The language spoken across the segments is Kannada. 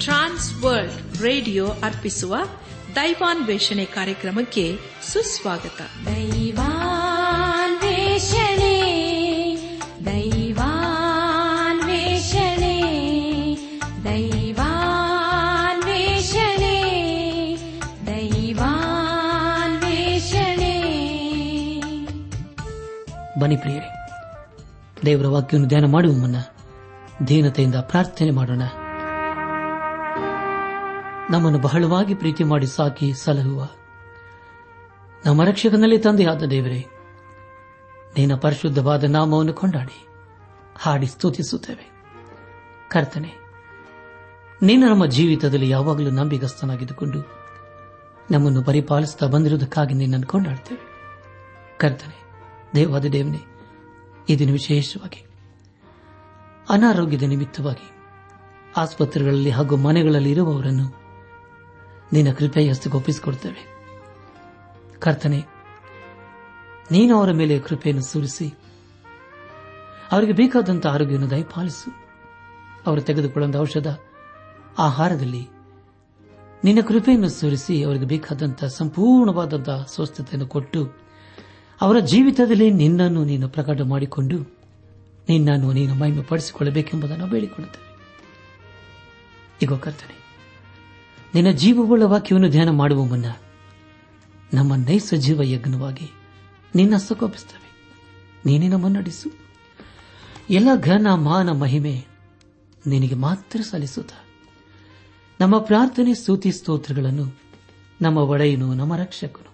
ಟ್ರಾನ್ಸ್ ವರ್ಲ್ಡ್ ರೇಡಿಯೋ ಅರ್ಪಿಸುವ ದೈವಾನ್ವೇಷಣೆ ಕಾರ್ಯಕ್ರಮಕ್ಕೆ ಸುಸ್ವಾಗತ. ದೈವಾನ್ವೇಷಣೆ ದೈವಾನ್ವೇಷಣೆ ದೈವಾನ್ವೇಷಣೆ ದೈವಾನ್ವೇಷಣೆ. ಬನ್ನಿ ಪ್ರಿಯರೇ ದೇವರ ವಾಕ್ಯವನ್ನು ಧ್ಯಾನ ಮಾಡುವ ಮುನ್ನ ದೀನತೆಯಿಂದ ಪ್ರಾರ್ಥನೆ ಮಾಡೋಣ. ನಮ್ಮನ್ನು ಬಹಳವಾಗಿ ಪ್ರೀತಿ ಮಾಡಿ ಸಾಕಿ ಸಲಹುವ. ನಮ್ಮ ರಕ್ಷಕನಲ್ಲಿ ತಂದೆಯಾದ ದೇವರೇ, ನಿನ್ನ ಪರಿಶುದ್ಧವಾದ ನಾಮವನ್ನು ಕೊಂಡಾಡಿ ಹಾಡಿ ಸ್ತುತಿಸುತ್ತೇವೆ. ಕರ್ತನೆ, ನೀನು ನಮ್ಮ ಜೀವಿತದಲ್ಲಿ ಯಾವಾಗಲೂ ನಂಬಿಗಸ್ತನಾಗಿದ್ದುಕೊಂಡು ನಮ್ಮನ್ನು ಪರಿಪಾಲಿಸುತ್ತಾ ಬಂದಿರುವುದಕ್ಕಾಗಿ ನಿನ್ನನ್ನು ಕೊಂಡಾಡ್ತೇವೆ ಕರ್ತನೆ, ದೇವಾದ ದೇವನೇ ಇದನ್ನು ವಿಶೇಷವಾಗಿ. ಅನಾರೋಗ್ಯದ ನಿಮಿತ್ತವಾಗಿ ಆಸ್ಪತ್ರೆಗಳಲ್ಲಿ ಹಾಗೂ ಮನೆಗಳಲ್ಲಿ ಇರುವವರನ್ನು ನಿನ್ನ ಕೃಪೆಯ ಹಸ್ತಕ್ಕೆ ಒಪ್ಪಿಸಿಕೊಡ್ತೇವೆ. ಕರ್ತನೆ, ನೀನು ಅವರ ಮೇಲೆ ಕೃಪೆಯನ್ನು ಸುರಿಸಿ, ಅವರಿಗೆ ಬೇಕಾದಂತಹ ಆರೋಗ್ಯವನ್ನು ದಯಪಾಲಿಸು. ಅವರು ತೆಗೆದುಕೊಳ್ಳುವ ಔಷಧ ಆಹಾರದಲ್ಲಿ ನಿನ್ನ ಕೃಪೆಯನ್ನು ಸುರಿಸಿ ಅವರಿಗೆ ಬೇಕಾದಂತಹ ಸಂಪೂರ್ಣವಾದಂತಹ ಸ್ವಸ್ಥತೆಯನ್ನು ಕೊಟ್ಟು ಅವರ ಜೀವಿತದಲ್ಲಿ ನಿನ್ನನ್ನು ನೀನು ಪ್ರಕಟ ಮಾಡಿಕೊಂಡು ನಿನ್ನನ್ನು ನೀನು ಮಹಿಮೆ ಪಡಿಸಿಕೊಳ್ಳಬೇಕೆಂಬುದನ್ನು ಬೇಡಿಕೊಳ್ಳುತ್ತೇವೆ ಈಗ ಕರ್ತನೆ, ನಿನ್ನ ಜೀವವುಳ್ಳ ವಾಕ್ಯವನ್ನು ಧ್ಯಾನ ಮಾಡುವ ಮುನ್ನ ನಮ್ಮ ನೈಸ ಜೀವ ಯಜ್ಞವಾಗಿ ನಿನ್ನ ಸಕೋಪಿಸುತ್ತವೆ ನೀನೇ ನಮ್ಮನ್ನು ನಡೆಸು. ಎಲ್ಲ ಘನ, ಮಾನ, ಮಹಿಮೆ ನಿನಗೆ ಮಾತ್ರ ಸಲ್ಲಿಸುತ್ತ. ನಮ್ಮ ಪ್ರಾರ್ಥನೆ, ಸ್ತುತಿ, ಸ್ತೋತ್ರಗಳನ್ನು ನಮ್ಮ ಒಡೆಯನು, ನಮ್ಮ ರಕ್ಷಕನು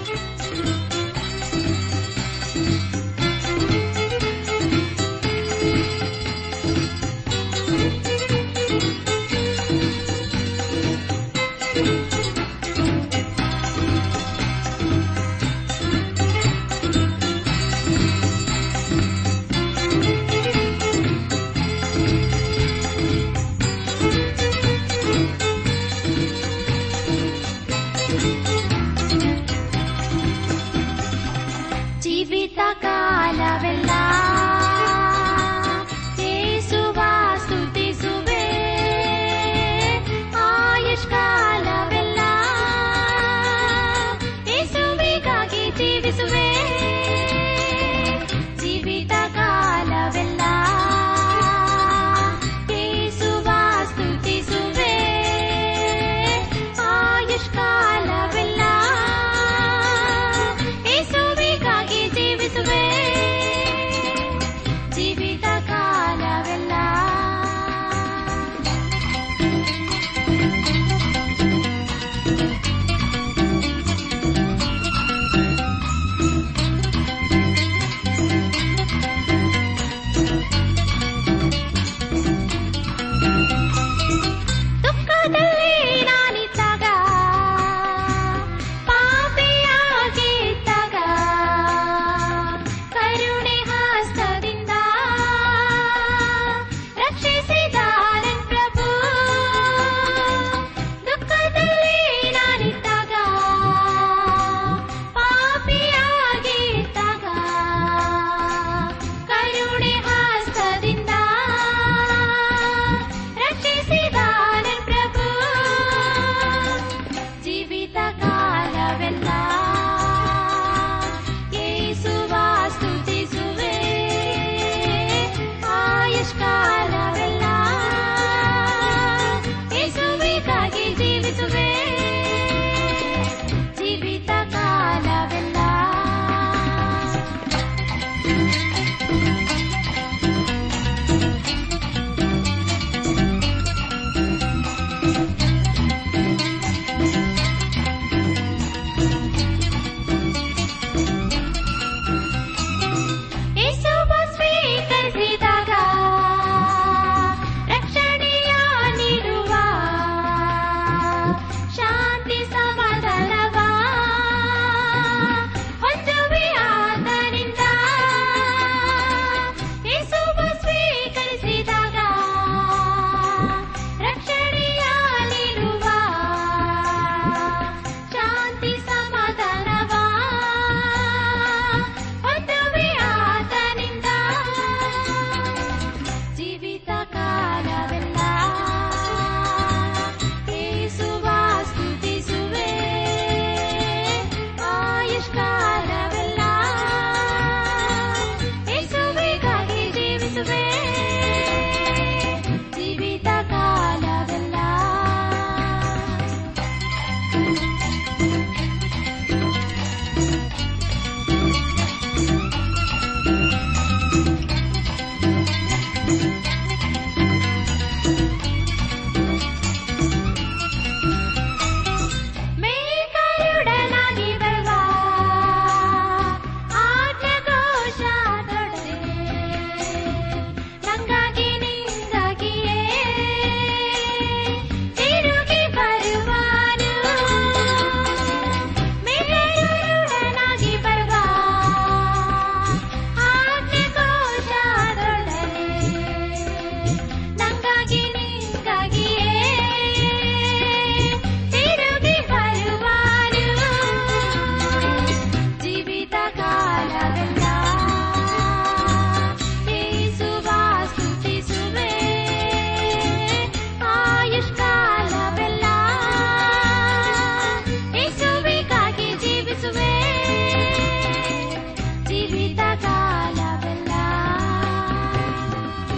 वे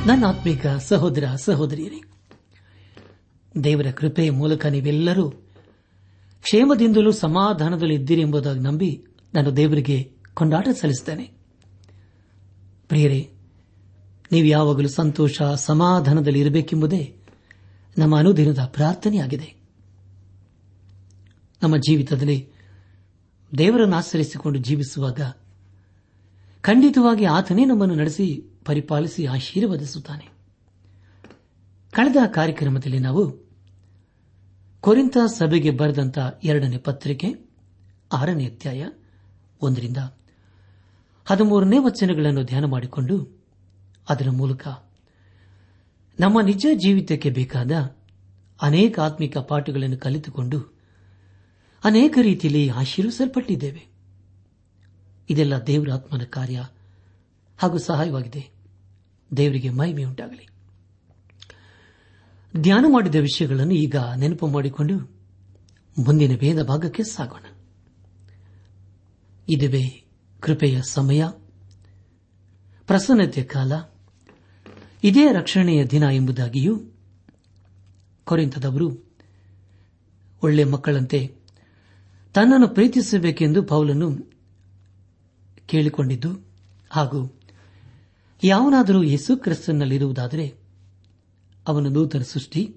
ನನ್ನ ಆತ್ಮಿಕ ಸಹೋದರ, ಸಹೋದರಿಯರೇ, ದೇವರ ಕೃಪೆಯ ಮೂಲಕ ನೀವೆಲ್ಲರೂ ಕ್ಷೇಮದಿಂದಲೂ ಸಮಾಧಾನದಲ್ಲಿ ಇದ್ದೀರಿ ಎಂಬುದಾಗಿ ನಂಬಿ ನಾನು ದೇವರಿಗೆ ಕೊಂಡಾಟ ಸಲ್ಲಿಸುತ್ತೇನೆ. ಪ್ರಿಯರೇ, ನೀವು ಯಾವಾಗಲೂ ಸಂತೋಷ, ಸಮಾಧಾನದಲ್ಲಿ ಇರಬೇಕೆಂಬುದೇ ನಮ್ಮ ಅನುದಿನದ ಪ್ರಾರ್ಥನೆಯಾಗಿದೆ. ನಮ್ಮ ಜೀವಿತದಲ್ಲಿ ದೇವರನ್ನು ಆಚರಿಸಿಕೊಂಡು ಜೀವಿಸುವಾಗ ಖಂಡಿತವಾಗಿ ಆತನೇ ನಮ್ಮನ್ನು ನಡೆಸಿ ಪರಿಪಾಲಿಸಿ ಆಶೀರ್ವದಿಸುತ್ತಾನೆ. ಕಳೆದ ಕಾರ್ಯಕ್ರಮದಲ್ಲಿ ನಾವು ಕೊರಿಂತ ಸಭೆಗೆ ಬರೆದಂತಹ ಎರಡನೇ ಪತ್ರಿಕೆ, ಆರನೇ ಅಧ್ಯಾಯ, ಒಂದರಿಂದ ಹದಿಮೂರನೇ ವಚನಗಳನ್ನು ಧ್ಯಾನ ಮಾಡಿಕೊಂಡು ಅದರ ಮೂಲಕ ನಮ್ಮ ನಿಜ ಜೀವಿತಕ್ಕೆ ಬೇಕಾದ ಅನೇಕ ಆತ್ಮಿಕ ಪಾಠಗಳನ್ನು ಕಲಿತುಕೊಂಡು ಅನೇಕ ರೀತಿಯಲ್ಲಿ ಆಶೀರ್ವಿಸಲ್ಪಟ್ಟಿದ್ದೇವೆ. ಇದೆಲ್ಲ ದೇವರಾತ್ಮನ ಕಾರ್ಯ ಹಾಗೂ ಸಹಾಯವಾಗಿದೆ. ದೇವರಿಗೆ ಮಹಿಮೆಯುಂಟಾಗಲಿ ಧ್ಯಾನ ಮಾಡಿದ ವಿಷಯಗಳನ್ನು ಈಗ ನೆನಪು ಮಾಡಿಕೊಂಡು ಮುಂದಿನ ಭೇದ ಭಾಗಕ್ಕೆ ಸಾಗೋಣ. ಇದುವೇ ಕೃಪೆಯ ಸಮಯ. ಪ್ರಸನ್ನತೆಯ ಕಾಲ. ಇದೇ ರಕ್ಷಣೆಯ ದಿನ ಎಂಬುದಾಗಿಯೂ ಕೊರಿಂತದವರು ಒಳ್ಳೆ ಮಕ್ಕಳಂತೆ ತನ್ನನ್ನು ಪ್ರೀತಿಸಬೇಕೆಂದು ಪೌಲನ್ನು ಕೇಳಿಕೊಂಡಿದ್ದು ಹಾಗೂ ಯಾವನಾದರೂ ಯೇಸು ಕ್ರಿಸ್ತನಲ್ಲಿರುವುದಾದರೆ ಅವನು ನೂತನ ಸೃಷ್ಟಿ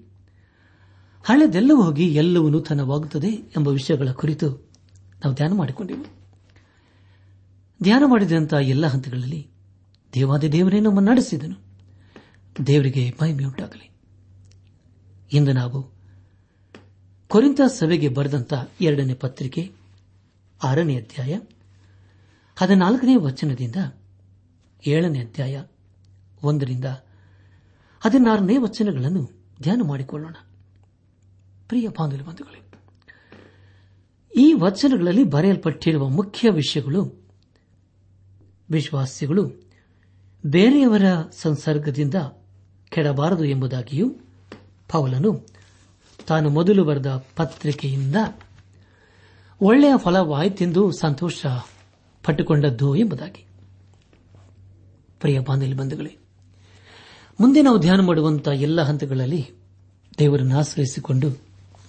ಹಳೆದೆಲ್ಲವೂ ಹೋಗಿ ಎಲ್ಲವೂ ನೂತನವಾಗುತ್ತದೆ ಎಂಬ ವಿಷಯಗಳ ಕುರಿತು ನಾವು ಧ್ಯಾನ ಮಾಡಿಕೊಂಡೆವು ಧ್ಯಾನ ಮಾಡಿದಂತಹ ಎಲ್ಲ ಹಂತಗಳಲ್ಲಿ ದೇವಾದಿ ದೇವರೇ ನಮ್ಮ ನಡೆಸಿದನು. ದೇವರಿಗೆ ಮಹಿಮೆಯುಂಟಾಗಲಿ. ಇಂದು ನಾವು ಕೊರಿಂತ ಸಭೆಗೆ ಬರೆದಂತಹ ಎರಡನೇ ಪತ್ರಿಕೆ, ಆರನೇ ಅಧ್ಯಾಯ, ಹದಿನಾಲ್ಕನೇ ವಚನದಿಂದ ಏಳನೇ ಅಧ್ಯಾಯ ಒಂದರಿಂದ ಹದಿನಾರನೇ ವಚನಗಳನ್ನು ಧ್ಯಾನ ಮಾಡಿಕೊಳ್ಳೋಣ. ಪ್ರಿಯ ಬಾಂಧವ್ಯ ಈ ವಚನಗಳಲ್ಲಿ ಬರೆಯಲ್ಪಟ್ಟಿರುವ ಮುಖ್ಯ ವಿಷಯಗಳು ವಿಶ್ವಾಸಿಗಳು ಬೇರೆಯವರ ಸಂಸರ್ಗದಿಂದ ಕೆಡಬಾರದು ಎಂಬುದಾಗಿಯೂ ಪೌಲನು ತಾನು ಮೊದಲು ಬರೆದ ಪತ್ರಿಕೆಯಿಂದ ಒಳ್ಳೆಯ ಫಲವಾಯಿತೆಂದು ಸಂತೋಷ ಪಟ್ಟುಕೊಂಡದ್ದು ಎಂಬುದಾಗಿ. ಪ್ರಿಯ ಬಾಂಧವ್ಯ ಬಂಧುಗಳೇ, ಮುಂದೆ ನಾವು ಧ್ಯಾನ ಮಾಡುವಂತಹ ಎಲ್ಲ ಹಂತಗಳಲ್ಲಿ ದೇವರನ್ನು ಆಶ್ರಯಿಸಿಕೊಂಡು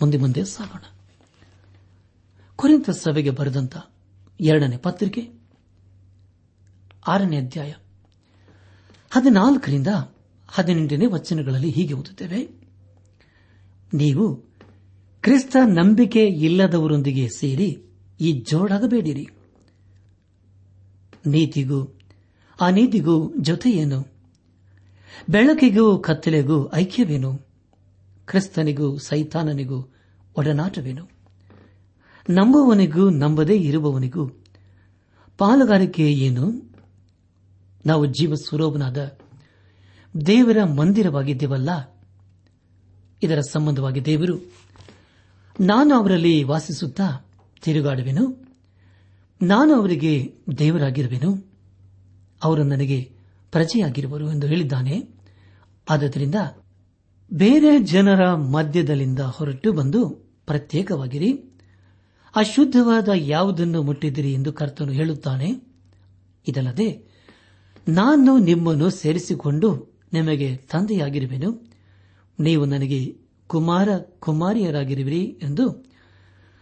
ಮುಂದೆ ಮುಂದೆ ಸಾಗೋಣ. ಕುರಿತ ಸಭೆಗೆ ಬರೆದಂತ ಎರಡನೇ ಪತ್ರಿಕೆ, ಆರನೇ ಅಧ್ಯಾಯ, ಹದಿನಾಲ್ಕರಿಂದ ಹದಿನೆಂಟನೇ ವಚನಗಳಲ್ಲಿ ಹೀಗೆ ಓದುತ್ತೇವೆ. ನೀವು ಕ್ರಿಸ್ತ ನಂಬಿಕೆ ಇಲ್ಲದವರೊಂದಿಗೆ ಸೇರಿ ಈ ಜೋಡಾಗಬೇಡಿರಿ. ನೀತಿಗೂ ಅನೀತಿಗೂ ಜೊತೆಯೇನು? ಬೆಳಕಿಗೂ ಕತ್ತಲೆಗೂ ಐಕ್ಯವೇನು? ಕ್ರಿಸ್ತನಿಗೂ ಸೈತಾನನಿಗೂ ಒಡನಾಟವೇನು? ನಂಬುವವನಿಗೂ ನಂಬದೇ ಇರುವವನಿಗೂ ಪಾಲುಗಾರಿಕೆ ಏನು? ನಾವು ಜೀವ ಸ್ವರೂಪನಾದ ದೇವರ ಮಂದಿರವಾಗಿದ್ದೇವಲ್ಲ? ಇದರ ಸಂಬಂಧವಾಗಿ ದೇವರು ನಾನು ಅವರಲ್ಲಿ ವಾಸಿಸುತ್ತಾ ತಿರುಗಾಡುವೆನು? ನಾನು ಅವರಿಗೆ ದೇವರಾಗಿರುವೆನು? ಅವರು ನನಗೆ ಪ್ರಜೆಯಾಗಿರುವರು ಎಂದು ಹೇಳಿದ್ದಾನೆ. ಆದ್ದರಿಂದ ಬೇರೆ ಜನರ ಮಧ್ಯದಲ್ಲಿಂದ ಹೊರಟು ಬಂದು ಪ್ರತ್ಯೇಕವಾಗಿರಿ. ಅಶುದ್ಧವಾದ ಯಾವುದನ್ನು ಮುಟ್ಟಿದಿರಿ ಎಂದು ಕರ್ತನು ಹೇಳುತ್ತಾನೆ. ಇದಲ್ಲದೆ ನಾನು ನಿಮ್ಮನ್ನು ಸೇರಿಸಿಕೊಂಡು ನಿಮಗೆ ತಂದೆಯಾಗಿರುವೆನು. ನೀವು ನನಗೆ ಕುಮಾರ ಕುಮಾರಿಯರಾಗಿರುವಿರಿ ಎಂದು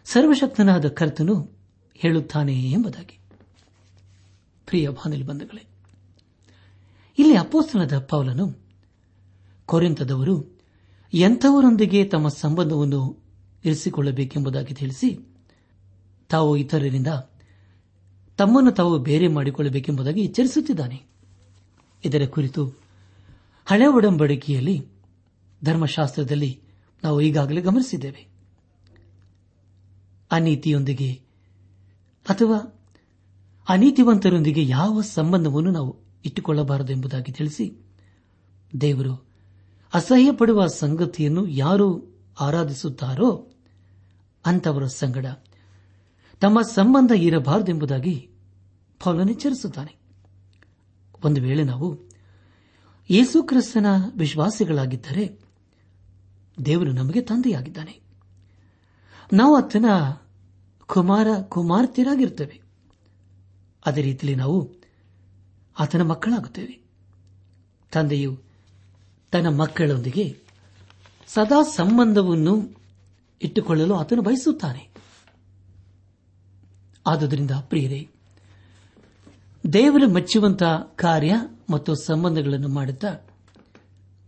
ಸರ್ವಶಕ್ತನಾದ ಕರ್ತನು ಹೇಳುತ್ತಾನೆ ಎಂಬುದಾಗಿ. ಪ್ರಿಯ ಬಂಧುಗಳೇ, ಇಲ್ಲಿ ಅಪೋಸ್ತನದ ಪೌಲನು ಕೊರೆಂತದವರು ಎಂಥವರೊಂದಿಗೆ ತಮ್ಮ ಸಂಬಂಧವನ್ನು ಇರಿಸಿಕೊಳ್ಳಬೇಕೆಂಬುದಾಗಿ ತಿಳಿಸಿ, ತಾವು ಇತರರಿಂದ ತಮ್ಮನ್ನು ತಾವು ಬೇರೆ ಮಾಡಿಕೊಳ್ಳಬೇಕೆಂಬುದಾಗಿ ಎಚ್ಚರಿಸುತ್ತಿದ್ದಾನೆ. ಇದರ ಕುರಿತು ಹಳೆ ಒಡಂಬಡಿಕೆಯಲ್ಲಿ, ಧರ್ಮಶಾಸ್ತ್ರದಲ್ಲಿ ನಾವು ಈಗಾಗಲೇ ಗಮನಿಸಿದ್ದೇವೆ. ಅನೀತಿಯೊಂದಿಗೆ ಅಥವಾ ಅನೀತಿವಂತರೊಂದಿಗೆ ಯಾವ ಸಂಬಂಧವನ್ನು ನಾವು ಇಟ್ಟುಕೊಳ್ಳಬಾರದು ಎಂಬುದಾಗಿ ತಿಳಿಸಿ, ದೇವರು ಅಸಹ್ಯ ಪಡುವ ಸಂಗತಿಯನ್ನು ಯಾರು ಆರಾಧಿಸುತ್ತಾರೋ ಅಂತವರ ಸಂಗಡ ತಮ್ಮ ಸಂಬಂಧ ಇರಬಾರದೆಂಬುದಾಗಿ ಎಚ್ಚರಿಸುತ್ತಾನೆ. ಒಂದು ವೇಳೆ ನಾವು ಯೇಸು ಕ್ರಿಸ್ತನ ವಿಶ್ವಾಸಿಗಳಾಗಿದ್ದರೆ ದೇವರು ನಮಗೆ ತಂದೆಯಾಗಿದ್ದಾನೆ. ನಾವು ಆತನ ಕುಮಾರ ಕುಮಾರ್ತಿಯರಾಗಿರುತ್ತೇವೆ ಅದೇ ರೀತಿಯಲ್ಲಿ ನಾವು ಆತನ ಮಕ್ಕಳಾಗುತ್ತೇವೆ. ತಂದೆಯು ತನ್ನ ಮಕ್ಕಳೊಂದಿಗೆ ಸದಾ ಸಂಬಂಧವನ್ನು ಇಟ್ಟುಕೊಳ್ಳಲು ಆತನು ಬಯಸುತ್ತಾನೆ. ಆದುದರಿಂದ ಪ್ರಿಯರೇ, ದೇವರು ಮೆಚ್ಚುವಂತಹ ಕಾರ್ಯ ಮತ್ತು ಸಂಬಂಧಗಳನ್ನು ಮಾಡುತ್ತಾ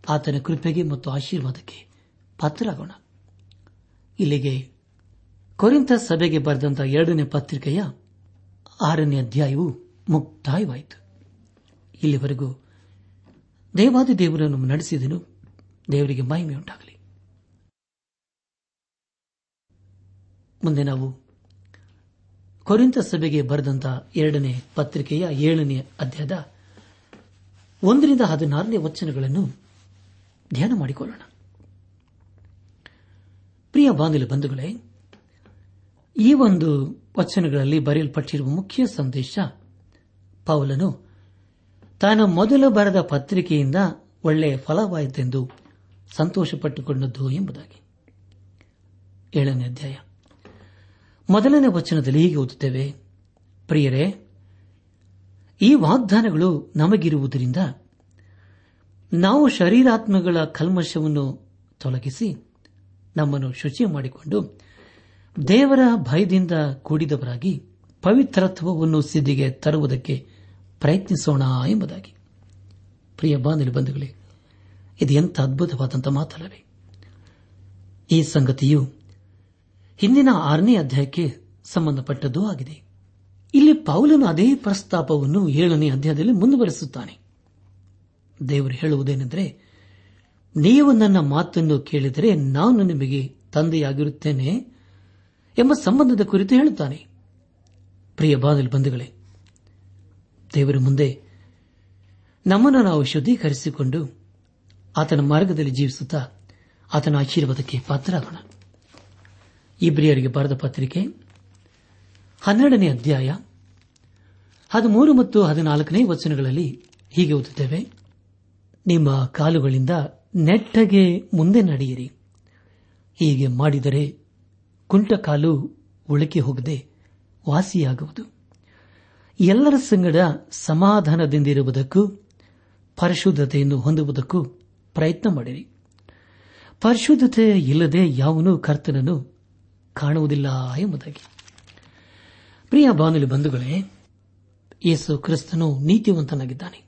ಆತನ ಕೃಪೆಗೆ ಮತ್ತು ಆಶೀರ್ವಾದಕ್ಕೆ ಪಾತ್ರರಾಗೋಣ. ಇಲ್ಲಿಗೆ ಕೊರಿಂತ ಸಭೆಗೆ ಬರೆದಂತಹ ಎರಡನೇ ಪತ್ರಿಕೆಯ ಆರನೇ ಅಧ್ಯಾಯವು ಮುಕ್ತಾಯವಾಯಿತು. ಇಲ್ಲಿವರೆಗೂ ದೇವಾದಿ ದೇವರನ್ನು ನಡೆಸಿದನು. ದೇವರಿಗೆ ಮಹಿಮೆಯುಂಟಾಗಲಿ ಮುಂದೆ ನಾವು ಕೊರಿಂತ ಸಭೆಗೆ ಬರೆದಂತಹ ಎರಡನೇ ಪತ್ರಿಕೆಯ ಏಳನೇ ಅಧ್ಯಾಯದ ಒಂದರಿಂದ ಹದಿನಾರನೇ ವಚನಗಳನ್ನು ಧ್ಯಾನ ಮಾಡಿಕೊಳ್ಳೋಣ. ಪ್ರಿಯ ಬಾಂಧವ ಬಂಧುಗಳೇ ಈ ಒಂದು ವಚನಗಳಲ್ಲಿ ಬರೆಯಲ್ಪಟ್ಟಿರುವ ಮುಖ್ಯ ಸಂದೇಶ ಪೌಲನು ತಾನು ಮೊದಲು ಬರೆದ ಪತ್ರಿಕೆಯಿಂದ ಒಳ್ಳೆಯ ಫಲವಾಯಿತೆಂದು ಸಂತೋಷಪಟ್ಟುಕೊಂಡದ್ದು ಎಂಬುದಾಗಿ. ಏಳನೇ ಅಧ್ಯಾಯ. ಮೊದಲನೇ ವಚನದಲ್ಲಿ ಹೀಗೆ ಓದುತ್ತೇವೆ. ಪ್ರಿಯರೇ, ಈ ವಾಗ್ದಾನಗಳು ನಮಗಿರುವುದರಿಂದ ನಾವು ಶರೀರಾತ್ಮಗಳ ಕಲ್ಮಶವನ್ನು ತೊಲಗಿಸಿ ನಮ್ಮನ್ನು ಶುಚಿ ಮಾಡಿಕೊಂಡು ದೇವರ ಭಯದಿಂದ ಕೂಡಿದವರಾಗಿ ಪವಿತ್ರತ್ವವನ್ನು ಸಿದ್ಧಿಗೆ ತರುವುದಕ್ಕೆ ಪ್ರಯತ್ನಿಸೋಣ ಎಂಬುದಾಗಿ. ಪ್ರಿಯ ಬಂಧುಗಳೇ, ಇದು ಎಂಥ ಅದ್ಭುತವಾದಂಥ ಮಾತಲ್ಲವೇ. ಈ ಸಂಗತಿಯು ಹಿಂದಿನ ಆರನೇ ಅಧ್ಯಾಯಕ್ಕೆ ಸಂಬಂಧಪಟ್ಟದ್ದೂ ಆಗಿದೆ. ಇಲ್ಲಿ ಪೌಲನು ಅದೇ ಪ್ರಸ್ತಾಪವನ್ನು ಏಳನೇ ಅಧ್ಯಾಯದಲ್ಲಿ ಮುಂದುವರೆಸುತ್ತಾನೆ. ದೇವರು ಹೇಳುವುದೇನೆಂದರೆ, ನೀವು ನನ್ನ ಮಾತನ್ನು ಕೇಳಿದರೆ ನಾನು ನಿಮಗೆ ತಂದೆಯಾಗಿರುತ್ತೇನೆ. ಎಂಬ ಸಂಬಂಧದ ಕುರಿತು ಹೇಳುತ್ತಾನೆ. ಪ್ರಿಯ ಬಾದಲ್ ಬಂಧುಗಳೇ, ದೇವರ ಮುಂದೆ ನಮ್ಮನ್ನು ನಾವು ಶುದ್ಧೀಕರಿಸಿಕೊಂಡು ಆತನ ಮಾರ್ಗದಲ್ಲಿ ಜೀವಿಸುತ್ತಾ ಆತನ ಆಶೀರ್ವಾದಕ್ಕೆ ಪಾತ್ರರಾಗೋಣ. ಇಬ್ರಿಯರಿಗೆ ಬರೆದ ಪತ್ರಿಕೆ ಹನ್ನೆರಡನೇ ಅಧ್ಯಾಯ ಹದಿಮೂರು ಮತ್ತು ಹದಿನಾಲ್ಕನೇ ವಚನಗಳಲ್ಲಿ ಹೀಗೆ ಓದುತ್ತೇವೆ. ನಿಮ್ಮ ಕಾಲುಗಳಿಂದ ನೆಟ್ಟಗೆ ಮುಂದೆ ನಡೆಯಿರಿ. ಹೀಗೆ ಮಾಡಿದರೆ ಕುಂಟಕಾಲು ಒಳಕೆ ಹೋಗದೆ ವಾಸಿಯಾಗುವುದು. ಎಲ್ಲರ ಸಂಗಡ ಸಮಾಧಾನದಿಂದಿರುವುದಕ್ಕೂ, ಪರಿಶುದ್ಧತೆಯನ್ನು ಹೊಂದುವುದಕ್ಕೂ ಪ್ರಯತ್ನ ಮಾಡಿರಿ. ಪರಿಶುದ್ಧತೆ ಇಲ್ಲದೆ ಯಾವನೂ ಕರ್ತನನ್ನು ಕಾಣುವುದಿಲ್ಲ ಎಂಬುದಾಗಿ. ಪ್ರಿಯ ಬಾನುಲಿ ಬಂಧುಗಳೇ, ಯೇಸು ಕ್ರಿಸ್ತನು ನೀತಿವಂತನಾಗಿದ್ದಾನೆ.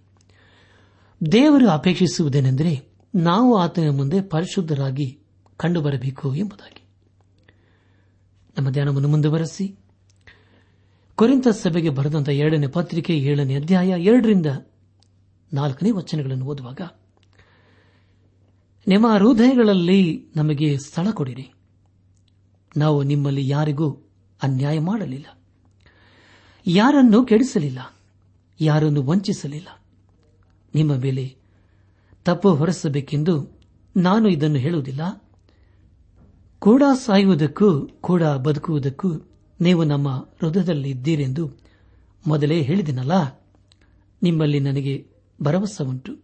ದೇವರು ಅಪೇಕ್ಷಿಸುವುದೇನೆಂದರೆ, ನಾವು ಆತನ ಮುಂದೆ ಪರಿಶುದ್ಧರಾಗಿ ಕಂಡುಬರಬೇಕು ಎಂಬುದಾಗಿ. ನಮ್ಮ ಧ್ಯಾನವನ್ನು ಮುಂದುವರೆಸಿ. ಕೊರಿಂತ ಸಭೆಗೆ ಬರೆದಂತಹ ಎರಡನೇ ಪತ್ರಿಕೆ ಏಳನೇ ಅಧ್ಯಾಯ ಎರಡರಿಂದ ನಾಲ್ಕನೇ ವಚನಗಳನ್ನು ಓದುವಾಗ, ನಿಮ್ಮ ಹೃದಯಗಳಲ್ಲಿ ನಮಗೆ ಸ್ಥಳ ಕೊಡಿರಿ. ನಾವು ನಿಮ್ಮಲ್ಲಿ ಯಾರಿಗೂ ಅನ್ಯಾಯ ಮಾಡಲಿಲ್ಲ. ಯಾರನ್ನು ಕೆಡಿಸಲಿಲ್ಲ. ಯಾರನ್ನು ವಂಚಿಸಲಿಲ್ಲ. ನಿಮ್ಮ ಮೇಲೆ ತಪ್ಪು ಹೊರಸಬೇಕೆಂದು ನಾನು ಇದನ್ನು ಹೇಳುವುದಿಲ್ಲ. ಕೂಡ ಸಾಯುವುದಕ್ಕೂ, ಕೂಡ ಬದುಕುವುದಕ್ಕೂ ನೀವು ನಮ್ಮ ಹೃದಯದಲ್ಲಿ ಇದ್ದೀರೆಂದು ಮೊದಲೇ ಹೇಳಿದನಲ್ಲ? ನಿಮ್ಮಲ್ಲಿ ನನಗೆ ಭರವಸೆ ಉಂಟು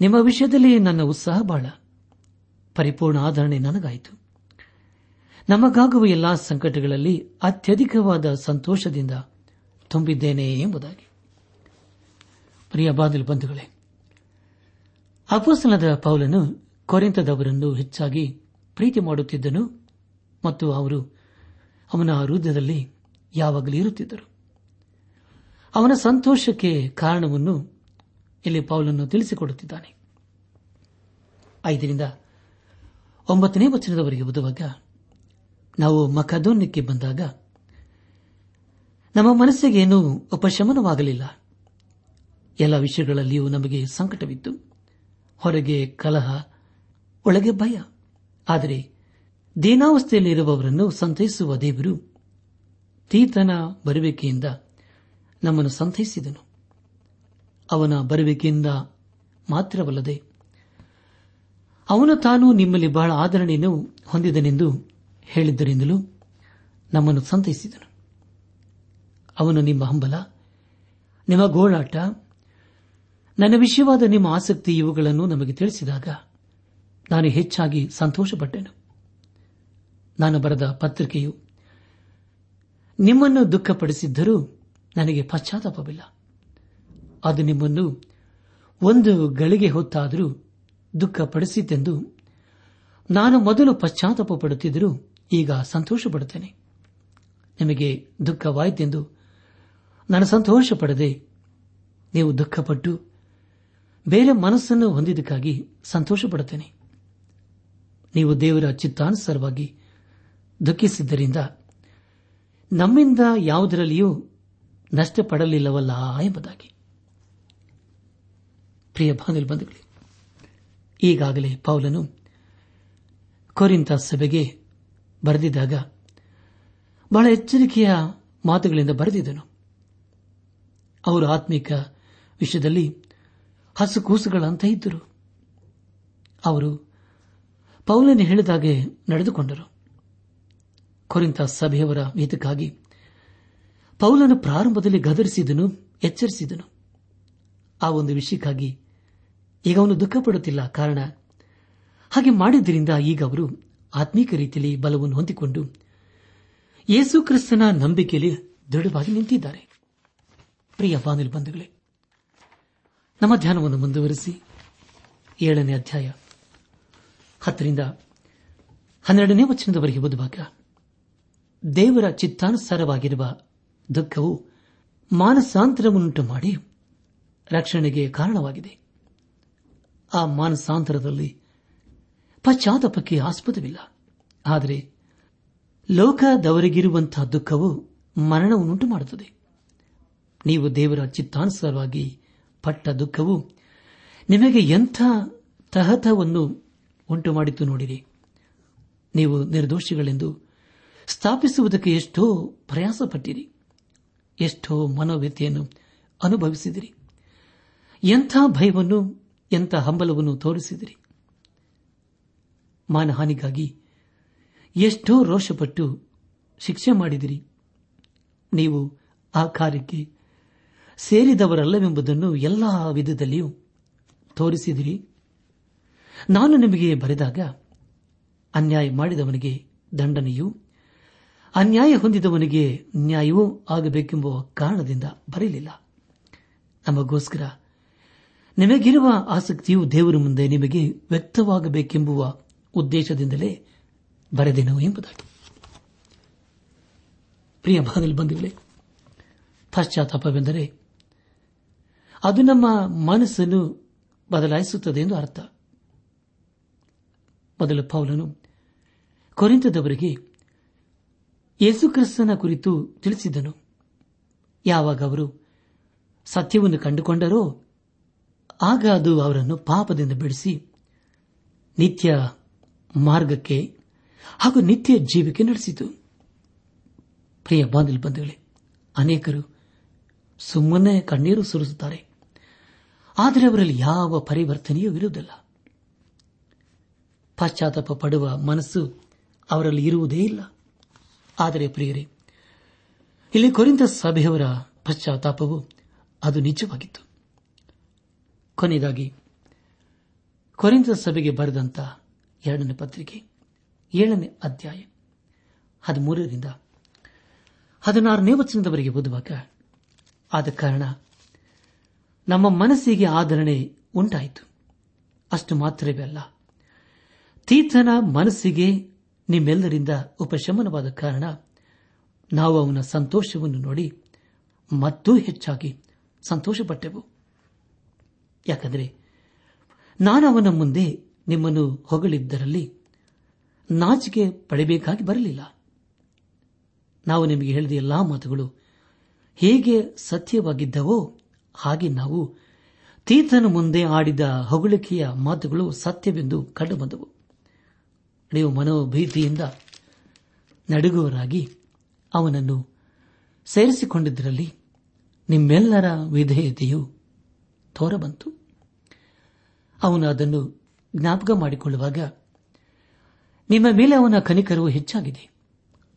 ನಿಮ್ಮ ವಿಷಯದಲ್ಲಿ ನನ್ನ ಉತ್ಸಾಹ ಬಹಳ ಪರಿಪೂರ್ಣ ಆಧರಣೆ ನನಗಾಯಿತು. ನಮಗಾಗುವ ಎಲ್ಲಾ ಸಂಕಟಗಳಲ್ಲಿ ಅತ್ಯಧಿಕವಾದ ಸಂತೋಷದಿಂದ ತುಂಬಿದ್ದೇನೆ ಎಂಬುದಾಗಿ. ಪ್ರಿಯ ಬಂಧುಗಳೇ ಅಪೋಸನದ ಪೌಲನು ಕೊರೆಂತದವರನ್ನು ಹೆಚ್ಚಾಗಿ ಪ್ರೀತಿ ಮಾಡುತ್ತಿದ್ದನು ಮತ್ತು ಅವರು ಅವನ ಹೃದಯದಲ್ಲಿ ಯಾವಾಗಲೂ ಇರುತ್ತಿದ್ದರು. ಅವನ ಸಂತೋಷಕ್ಕೆ ಕಾರಣವನ್ನು ಇಲ್ಲಿ ಪೌಲನ್ನು ತಿಳಿಸಿಕೊಡುತ್ತಿದ್ದಾನೆ. ಐದರಿಂದ ಒಂಬತ್ತನೇ ವಚನದವರೆಗೆ ಓದುವಾಗ, ನಾವು ಮಖದೋನ್ಯಕ್ಕೆ ಬಂದಾಗ, ನಮ್ಮ ಮನಸ್ಸಿಗೆ ಏನೂ ಉಪಶಮನವಾಗಲಿಲ್ಲ. ಎಲ್ಲ ವಿಷಯಗಳಲ್ಲಿಯೂ ನಮಗೆ ಸಂಕಟವಿತ್ತು. ಹೊರಗೆ ಕಲಹ, ಒಳಗೆ ಭಯ. ಆದರೆ ದೀನಾವಸ್ಥೆಯಲ್ಲಿರುವವರನ್ನು ಸಂತೈಸುವ ದೇವರು ತೀತನ ಬರುವಿಕೆಯಿಂದ ನಮ್ಮನ್ನು ಸಂತೈಸಿದನು. ಅವನ ಬರುವಿಕೆಯಿಂದ ಮಾತ್ರವಲ್ಲದೆ ಅವನು ತಾನು ನಿಮ್ಮಲ್ಲಿ ಬಹಳ ಆದರಣೆಯನ್ನು ಹೊಂದಿದನೆಂದು ಹೇಳಿದ್ದರಿಂದಲೂ ನಮ್ಮನ್ನು ಸಂತೈಸಿದನು. ಅವನು ನಿಮ್ಮ ಹಂಬಲ, ನಿಮ್ಮ ಗೋಳಾಟ, ನನ್ನ ವಿಷಯವಾದ ನಿಮ್ಮ ಆಸಕ್ತಿ ಇವುಗಳನ್ನು ನಮಗೆ ತಿಳಿಸಿದಾಗ ನಾನು ಹೆಚ್ಚಾಗಿ ಸಂತೋಷಪಟ್ಟೆನು. ನಾನು ಬರೆದ ಪತ್ರಿಕೆಯು ನಿಮ್ಮನ್ನು ದುಃಖಪಡಿಸಿದ್ದರೂ ನನಗೆ ಪಶ್ಚಾತ್ತಾಪವಿಲ್ಲ. ಅದು ನಿಮ್ಮನ್ನು ಒಂದು ಗಳಿಗೆ ಹೊತ್ತಾದರೂ ದುಃಖಪಡಿಸಿದ್ದೆಂದು ನಾನು ಮೊದಲು ಪಶ್ಚಾತ್ತಾಪ ಪಡುತ್ತಿದ್ದರೂ ಈಗ ಸಂತೋಷಪಡುತ್ತೇನೆ. ನಿಮಗೆ ದುಃಖವಾಯಿತೆಂದು ನಾನು ಸಂತೋಷ ಪಡದೆ ನೀವು ದುಃಖಪಟ್ಟು ಬೇರೆ ಮನಸ್ಸನ್ನು ಹೊಂದಿದ್ದಕ್ಕಾಗಿ ಸಂತೋಷ ಪಡುತ್ತೇನೆ ನೀವು ದೇವರ ಚಿತ್ತಾನುಸಾರವಾಗಿ ದುಃಖಿಸಿದ್ದರಿಂದ ನಮ್ಮಿಂದ ಯಾವುದರಲ್ಲಿಯೂ ನಷ್ಟಪಡಲಿಲ್ಲವಲ್ಲ ಎಂಬುದಾಗಿ. ಪ್ರಿಯ ಬಂಧುಗಳೇ, ಈಗಾಗಲೇ ಪೌಲನು ಕೊರಿಂತ ಸಭೆಗೆ ಬರೆದಿದ್ದಾಗ ಬಹಳ ಎಚ್ಚರಿಕೆಯ ಮಾತುಗಳಿಂದ ಬರೆದಿದ್ದನು. ಅವರು ಆತ್ಮಿಕ ವಿಷಯದಲ್ಲಿ ಹಸುಕೂಸುಗಳಂತ ಇದ್ದರು. ಅವರು ಪೌಲನ ಹೇಳಿದಾಗೆ ನಡೆದುಕೊಂಡರು. ಕೊರಿಂತ ಸಭೆಯವರ ಹಿತಕ್ಕಾಗಿ ಪೌಲನು ಪ್ರಾರಂಭದಲ್ಲಿ ಗದರಿಸಿದನು, ಎಚ್ಚರಿಸಿದನು. ಆ ಒಂದು ವಿಷಯಕ್ಕಾಗಿ ಈಗ ಅವನು ದುಃಖಪಡುತ್ತಿಲ್ಲ. ಕಾರಣ, ಹಾಗೆ ಮಾಡಿದ್ದರಿಂದ ಈಗ ಅವರು ಆತ್ಮೀಕ ರೀತಿಯಲ್ಲಿ ಬಲವನ್ನು ಹೊಂದಿಕೊಂಡು ಯೇಸು ಕ್ರಿಸ್ತನ ನಂಬಿಕೆಯಲ್ಲಿ ದೃಢವಾಗಿ ನಿಂತಿದ್ದಾರೆ. ಪ್ರಿಯ ಬಾನಿಲ್ ಬಂಧುಗಳೇ, ನಮ್ಮ ಧ್ಯಾನವನ್ನು ಮುಂದುವರೆಸಿ ಏಳನೇ ಅಧ್ಯಾಯ. ಹತ್ತರಿಂದ ಹನ್ನೆರಡನೇ ವಚನದವರೆಗೆ ಓದುವಾಗ ದೇವರ ಚಿತ್ತಾನುಸಾರವಾಗಿರುವ ದುಃಖವು ಮಾನಸಾಂತರವನ್ನುಂಟು ಮಾಡಿ ರಕ್ಷಣೆಗೆ ಕಾರಣವಾಗಿದೆ. ಆ ಮಾನಸಾಂತರದಲ್ಲಿ ಪಶ್ಚಾತ್ತಾಪಕ್ಕೆ ಆಸ್ಪದವಿಲ್ಲ. ಆದರೆ ಲೋಕದವರಿಗಿರುವಂತಹ ದುಃಖವು ಮರಣವನ್ನುಂಟು ಮಾಡುತ್ತದೆ. ನೀವು ದೇವರ ಚಿತ್ತಾನುಸಾರವಾಗಿ ಪಟ್ಟ ದುಃಖವು ನಿಮಗೆ ಎಂಥ ತಹತವನ್ನು ಉಂಟು ಮಾಡಿತು ನೋಡಿರಿ. ನೀವು ನಿರ್ದೋಷಿಗಳೆಂದು ಸ್ಥಾಪಿಸುವುದಕ್ಕೆ ಎಷ್ಟೋ ಪ್ರಯಾಸಪಟ್ಟಿರಿ. ಎಷ್ಟೋ ಮನೋವ್ಯತೆಯನ್ನು ಅನುಭವಿಸಿದಿರಿ. ಎಂಥ ಭಯವನ್ನು, ಎಂಥ ಹಂಬಲವನ್ನು ತೋರಿಸಿದಿರಿ. ಮಾನಹಾನಿಗಾಗಿ ಎಷ್ಟೋ ರೋಷಪಟ್ಟು ಶಿಕ್ಷೆ ಮಾಡಿದಿರಿ. ನೀವು ಆ ಕಾರ್ಯಕ್ಕೆ ಸೇರಿದವರಲ್ಲವೆಂಬುದನ್ನು ಎಲ್ಲಾ ವಿಧದಲ್ಲಿಯೂ ತೋರಿಸಿದಿರಿ. ನಾನು ನಿಮಗೆ ಬರೆದಾಗ ಅನ್ಯಾಯ ಮಾಡಿದವನಿಗೆ ದಂಡನೆಯೂ, ಅನ್ಯಾಯ ಹೊಂದಿದವನಿಗೆ ನ್ಯಾಯವೂ ಆಗಬೇಕೆಂಬ ಕಾರಣದಿಂದ ಬರೆಯಲಿಲ್ಲ. ನಮಗೋಸ್ಕರ, ನಿಮಗಿರುವ ಆಸಕ್ತಿಯು ದೇವರ ಮುಂದೆ ನಿಮಗೆ ವ್ಯಕ್ತವಾಗಬೇಕೆಂಬುವ ಉದ್ದೇಶದಿಂದಲೇ ಬರೆದೆನು ಎಂಬುದಾಗಿ. ಪ್ರಿಯ ಬಾಗಿಲು ಬಂಧುಗಳೇ ಪಶ್ಚಾತ್ತಾಪವೆಂದರೆ ಅದು ನಮ್ಮ ಮನಸ್ಸನ್ನು ಬದಲಾಯಿಸುತ್ತದೆ ಎಂದು ಅರ್ಥ ಮೊದಲು ಪೌಲನು ಕೊರಿಂತದವರಿಗೆ ಯೇಸುಕ್ರಿಸ್ತನ ಕುರಿತು ತಿಳಿಸಿದನು. ಯಾವಾಗ ಅವರು ಸತ್ಯವನ್ನು ಕಂಡುಕೊಂಡರೋ ಆಗ ಅದು ಅವರನ್ನು ಪಾಪದಿಂದ ಬಿಡಿಸಿ ನಿತ್ಯ ಮಾರ್ಗಕ್ಕೆ ಹಾಗೂ ನಿತ್ಯ ಜೀವಿಕೆ ನಡೆಸಿತು. ಪ್ರಿಯ ಬಾಂಧಲ್ ಬಂಧುಗಳೇ, ಅನೇಕರು ಸುಮ್ಮನೆ ಕಣ್ಣೀರು ಸುರಿಸುತ್ತಾರೆ. ಆದರೆ ಅವರಲ್ಲಿ ಯಾವ ಪರಿವರ್ತನೆಯೂ ಇರುವುದಿಲ್ಲ. ಪಶ್ಚಾತ್ತಾಪ ಪಡುವ ಮನಸ್ಸು ಅವರಲ್ಲಿ ಇರುವುದೇ ಇಲ್ಲ. ಆದರೆ ಪ್ರಿಯರೇ, ಇಲ್ಲಿ ಕೊರಿಂದ ಸಭೆಯವರ ಪಶ್ಚಾತ್ತಾಪವು ಅದು ನಿಜವಾಗಿತ್ತು. ಕೊನೆಯದಾಗಿ ಕೊರಿಂದ ಸಭೆಗೆ ಬರೆದಂತ ಎರಡನೇ ಪತ್ರಿಕೆ, ಏಳನೇ ಅಧ್ಯಾಯ, ಹದಿಮೂರರಿಂದ ಹದಿನಾರನೇ ವಚನದವರೆಗೆ ಓದುವಾಗ, ಆದ ಕಾರಣ ನಮ್ಮ ಮನಸ್ಸಿಗೆ ಆಧರಣೆ ಉಂಟಾಯಿತು. ಅಷ್ಟು ಮಾತ್ರವೇ ಅಲ್ಲ ತೀರ್ಥನ ಮನಸ್ಸಿಗೆ ನಿಮ್ಮೆಲ್ಲರಿಂದ ಉಪಶಮನವಾದ ಕಾರಣ ನಾವು ಅವನ ಸಂತೋಷವನ್ನು ನೋಡಿ ಮತ್ತೂ ಹೆಚ್ಚಾಗಿ ಸಂತೋಷಪಟ್ಟೆವು. ಯಾಕಂದರೆ ನಾನು ಅವನ ಮುಂದೆ ನಿಮ್ಮನ್ನು ಹೊಗಳಿದ್ದರಲ್ಲಿ ನಾಚಿಕೆ ಪಡೆಯಬೇಕಾಗಿ ಬರಲಿಲ್ಲ. ನಾವು ನಿಮಗೆ ಹೇಳಿದ ಎಲ್ಲಾ ಮಾತುಗಳು ಹೇಗೆ ಸತ್ಯವಾಗಿದ್ದವೋ ಹಾಗೆ ನಾವು ತೀರ್ಥನ ಮುಂದೆ ಆಡಿದ ಹೊಗಳಿಕೆಯ ಮಾತುಗಳು ಸತ್ಯವೆಂದು ಕಂಡುಬಂದವು. ನೀವು ಮನೋಭೀತಿಯಿಂದ ನಡುಗುವರಾಗಿ ಅವನನ್ನು ಸೇರಿಸಿಕೊಂಡಿದ್ದರಲ್ಲಿ ನಿಮ್ಮೆಲ್ಲರ ವಿಧೇಯತೆಯು ತೋರಬಂತು. ಅವನು ಅದನ್ನು ಜ್ಞಾಪಕ ಮಾಡಿಕೊಳ್ಳುವಾಗ, ನಿಮ್ಮ ಮೇಲೆ ಅವನ ಕನಿಕರವು ಹೆಚ್ಚಾಗಿದೆ.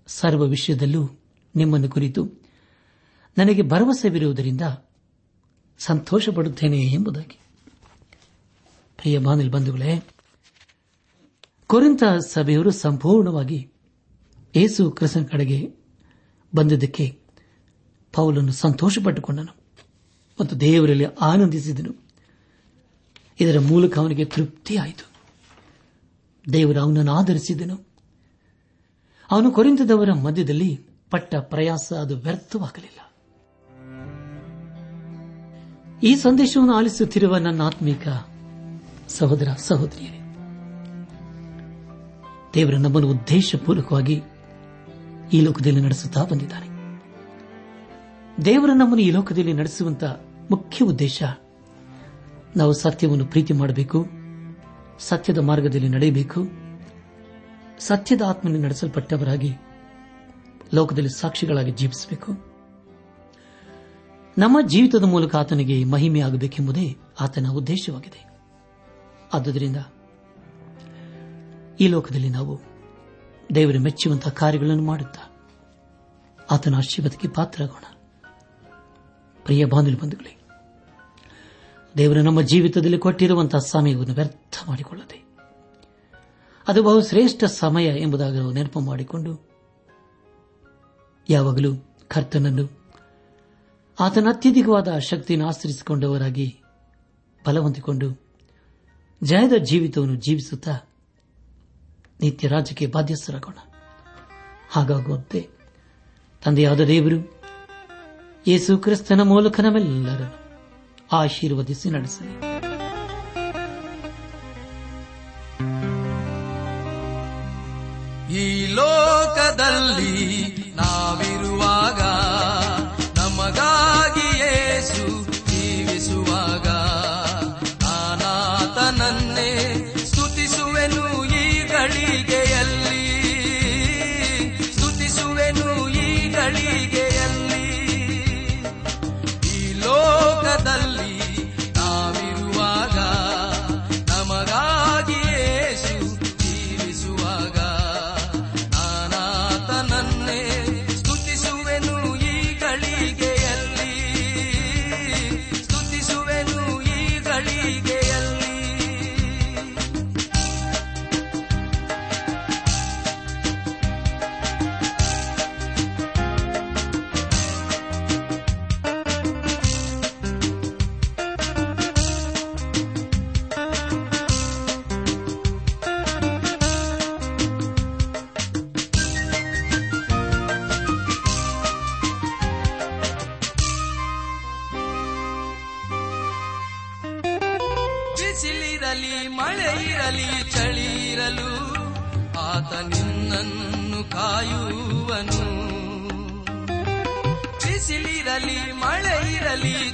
ಸರ್ವ ವಿಷಯದಲ್ಲೂ ನಿಮ್ಮನ್ನು ಕುರಿತು ನನಗೆ ಭರವಸೆವಿರುವುದರಿಂದ ಸಂತೋಷಪಡುತ್ತೇನೆ ಎಂಬುದಾಗಿ. ಪ್ರಿಯ ಬಾನಿಲ್ ಬಂಧುಗಳೇ ಕೊರಿಂತ ಸಭೆಯವರು ಸಂಪೂರ್ಣವಾಗಿ ಏಸು ಕ್ರಿಸ್ತನ ಕಡೆಗೆ ಬಂದಿದ್ದಕ್ಕೆ ಪೌಲನ್ನು ಸಂತೋಷಪಟ್ಟುಕೊಂಡನು ಮತ್ತು ದೇವರಲ್ಲಿ ಆನಂದಿಸಿದನು. ಇದರ ಮೂಲಕ ಅವನಿಗೆ ತೃಪ್ತಿಯಾಯಿತು. ದೇವರು ಅವನನ್ನು ಆಧರಿಸಿದನು. ಅವನು ಕೊರಿಂತದವರ ಮಧ್ಯದಲ್ಲಿ ಪಟ್ಟ ಪ್ರಯಾಸ ಅದು ವ್ಯರ್ಥವಾಗಲಿಲ್ಲ. ಈ ಸಂದೇಶವನ್ನು ಆಲಿಸುತ್ತಿರುವ ನನ್ನ ಆತ್ಮೀಕ ಸಹೋದರ ಸಹೋದರಿಯರೇ ದೇವರ ನಮ್ಮನ್ನು ಉದ್ದೇಶಪೂರ್ವಕವಾಗಿ ಈ ಲೋಕದಲ್ಲಿ ನಡೆಸುತ್ತಾ ಬಂದಿದ್ದಾನೆ. ದೇವರ ನಮ್ಮನ್ನು ಈ ಲೋಕದಲ್ಲಿ ನಡೆಸುವಂತಹ ಮುಖ್ಯ ಉದ್ದೇಶ, ನಾವು ಸತ್ಯವನ್ನು ಪ್ರೀತಿ ಮಾಡಬೇಕು, ಸತ್ಯದ ಮಾರ್ಗದಲ್ಲಿ ನಡೆಯಬೇಕು, ಸತ್ಯದ ಆತ್ಮನಲ್ಲಿ ನಡೆಸಲ್ಪಟ್ಟವರಾಗಿ ಲೋಕದಲ್ಲಿ ಸಾಕ್ಷಿಗಳಾಗಿ ಜೀವಿಸಬೇಕು. ನಮ್ಮ ಜೀವಿತದ ಮೂಲಕ ಆತನಿಗೆ ಮಹಿಮೆಯಾಗಬೇಕೆಂಬುದೇ ಆತನ ಉದ್ದೇಶವಾಗಿದೆ. ಆದುದರಿಂದ ಈ ಲೋಕದಲ್ಲಿ ನಾವು ದೇವರ ಮೆಚ್ಚುವಂತಹ ಕಾರ್ಯಗಳನ್ನು ಮಾಡುತ್ತಾ ಆತನ ಆಶೀರ್ವಾದಕ್ಕೆ ಪಾತ್ರರಾಗೋಣ. ಪ್ರಿಯ ಬಾಂಧವ್ಯ ಬಂಧುಗಳೇ, ದೇವರು ನಮ್ಮ ಜೀವಿತದಲ್ಲಿ ಕೊಟ್ಟಿರುವಂತಹ ಸಮಯವನ್ನು ವ್ಯರ್ಥ ಮಾಡಿಕೊಳ್ಳದೆ, ಅದು ಬಹು ಶ್ರೇಷ್ಠ ಸಮಯ ಎಂಬುದಾಗಿ ನೆನಪು ಮಾಡಿಕೊಂಡು, ಯಾವಾಗಲೂ ಕರ್ತನನ್ನು, ಆತನ ಅತ್ಯಧಿಕವಾದ ಶಕ್ತಿಯನ್ನು ಆಶ್ರಯಿಸಿಕೊಂಡವರಾಗಿ ಬಲವಂತಿಕೊಂಡು ಜಯದ ಜೀವಿತವನ್ನು ಜೀವಿಸುತ್ತಾ ನಿತ್ಯ ರಾಜ್ಯಕ್ಕೆ ಬಾಧ್ಯಸ್ಥರಾಗೋಣ. ಹಾಗಾಗುವಂತೆ ತಂದೆಯಾದ ದೇವರು ಯೇಸು ಕ್ರಿಸ್ತನ ಮೂಲಕ ನಮ್ಮೆಲ್ಲರನ್ನು ಆಶೀರ್ವದಿಸಿ ನಡೆಸಲಿ. ಈ ಲೋಕದಲ್ಲಿ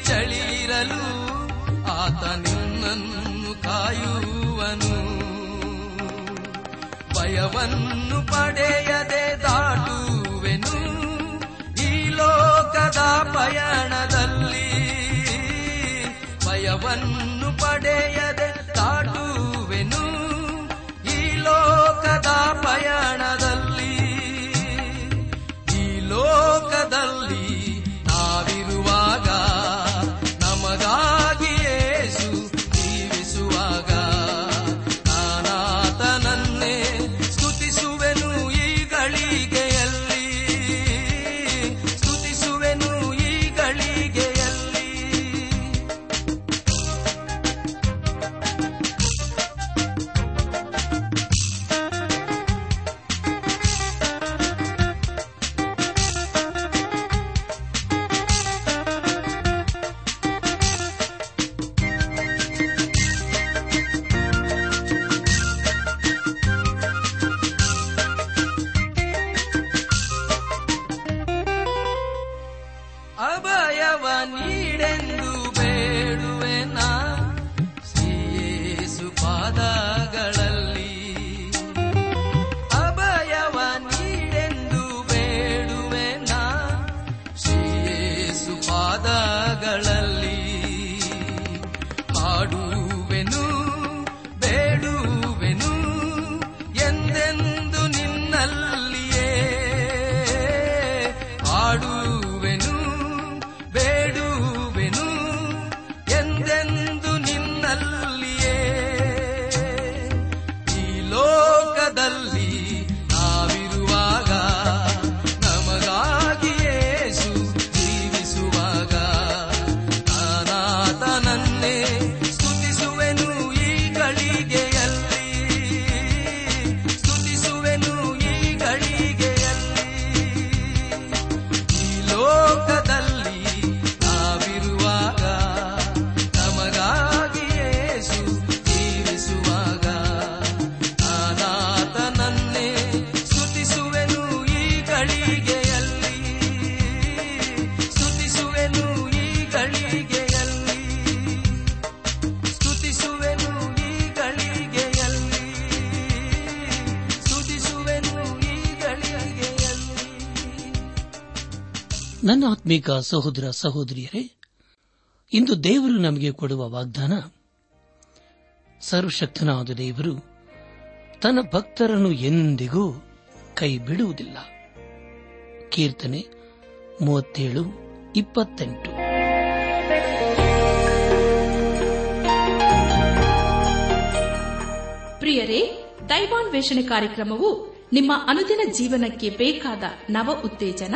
ಚಳಿ ಇರಲು ಆತ ನಿನ್ನನ್ನು ಕಾಯುವನು. ಭಯವನ್ನು ಪಡೆಯದೆ ದಾಟುವೆನು ಈ ಲೋಕದ ಪಯಣದಲ್ಲಿ. ಭಯವನ್ನು ಪಡೆಯದೆ ಆತ್ಮೀಕ ಸಹೋದರ ಸಹೋದರಿಯರೇ, ಇಂದು ದೇವರು ನಮಗೆ ಕೊಡುವ ವಾಗ್ದಾನ, ಸರ್ವಶಕ್ತನಾದ ದೇವರು ತನ್ನ ಭಕ್ತರನ್ನು ಎಂದಿಗೂ ಕೈ ಬಿಡುವುದಿಲ್ಲ ಕೀರ್ತನೆ ಮೂವತ್ತೇಳು, ಇಪ್ಪತ್ತೆಂಟು. ಪ್ರಿಯರೇ, ದೈವಾನ್ವೇಷಣೆ ಕಾರ್ಯಕ್ರಮವು ನಿಮ್ಮ ಅನುದಿನ ಜೀವನಕ್ಕೆ ಬೇಕಾದ ನವ ಉತ್ತೇಜನ